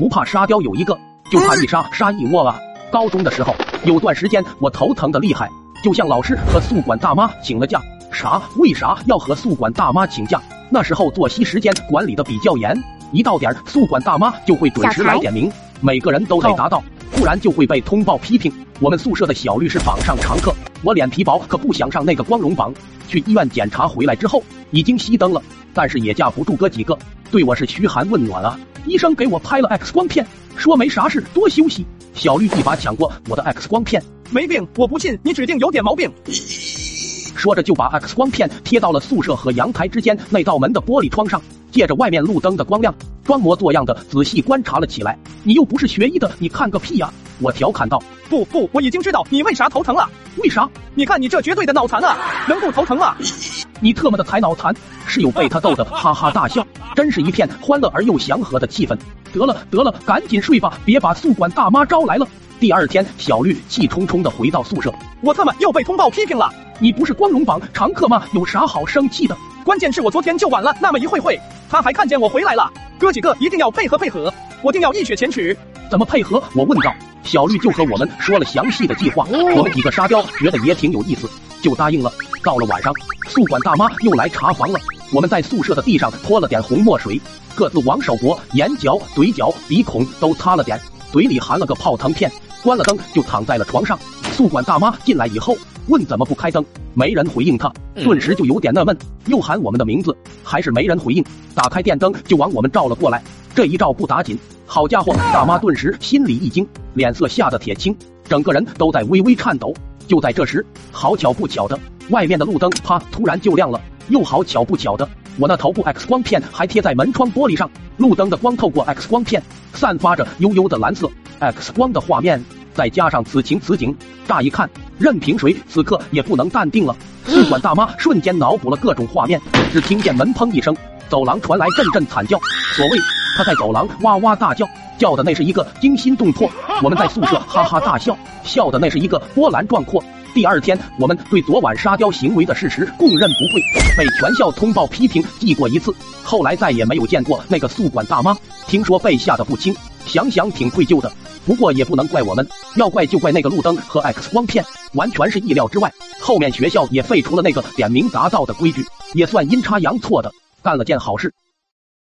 不怕沙雕有一个，就怕一杀杀一窝啊！高中的时候有段时间我头疼的厉害，就向老师和宿管大妈请了假。啥？为啥要和宿管大妈请假？那时候作息时间管理的比较严，一到点宿管大妈就会准时来点名，每个人都得达到，不然就会被通报批评。我们宿舍的小律师榜上常客，我脸皮薄，可不想上那个光荣榜。去医院检查回来之后，已经熄灯了，但是也架不住哥几个对我是嘘寒问暖啊。医生给我拍了 X 光片，说没啥事，多休息。小绿一把抢过我的 X 光片，没病，我不信，你指定有点毛病。说着就把 X 光片贴到了宿舍和阳台之间那道门的玻璃窗上，借着外面路灯的光亮，装模作样的仔细观察了起来。你又不是学医的，你看个屁呀！我调侃道。不不，我已经知道你为啥头疼了。为啥？你看你这绝对的脑残啊，能不头疼吗？你特么的才脑残！室友被他逗得哈哈大笑，真是一片欢乐而又祥和的气氛。得了得了，赶紧睡吧，别把宿管大妈招来了。第二天，小绿气冲冲的回到宿舍，我他妈又被通报批评了。你不是光荣榜常客吗？有啥好生气的？关键是我昨天就晚了那么一会会，他还看见我回来了。哥几个一定要配合配合，我定要一雪前耻。怎么配合？我问道。小绿就和我们说了详细的计划，我们几个沙雕觉得也挺有意思，就答应了。到了晚上，宿管大妈又来查房了，我们在宿舍的地上泼了点红墨水，各自往手脖、眼角、嘴角、鼻孔都擦了点，嘴里含了个泡腾片。关了灯就躺在了床上。宿管大妈进来以后问怎么不开灯，没人回应她，顿时就有点纳闷，又喊我们的名字，还是没人回应。打开电灯就往我们照了过来，这一照不打紧，好家伙，大妈顿时心里一惊，脸色吓得铁青，整个人都在微微颤抖。就在这时，好巧不巧的，外面的路灯啪突然就亮了，又好巧不巧的，我那头部 X 光片还贴在门窗玻璃上，路灯的光透过 X 光片，散发着幽幽的蓝色。X 光的画面，再加上此情此景，乍一看，任凭谁此刻也不能淡定了。宿管大妈瞬间脑补了各种画面，只听见门砰一声，走廊传来阵阵惨叫。所谓她在走廊哇哇大叫，叫的那是一个惊心动魄；我们在宿舍哈哈大笑，笑的那是一个波澜壮阔。第二天，我们对昨晚沙雕行为的事实供认不讳，被全校通报批评，记过一次。后来再也没有见过那个宿管大妈，听说被吓得不轻，想想挺愧疚的。不过也不能怪我们，要怪就怪那个路灯和 X 光片，完全是意料之外。后面学校也废除了那个点名答到的规矩，也算阴差阳错的干了件好事。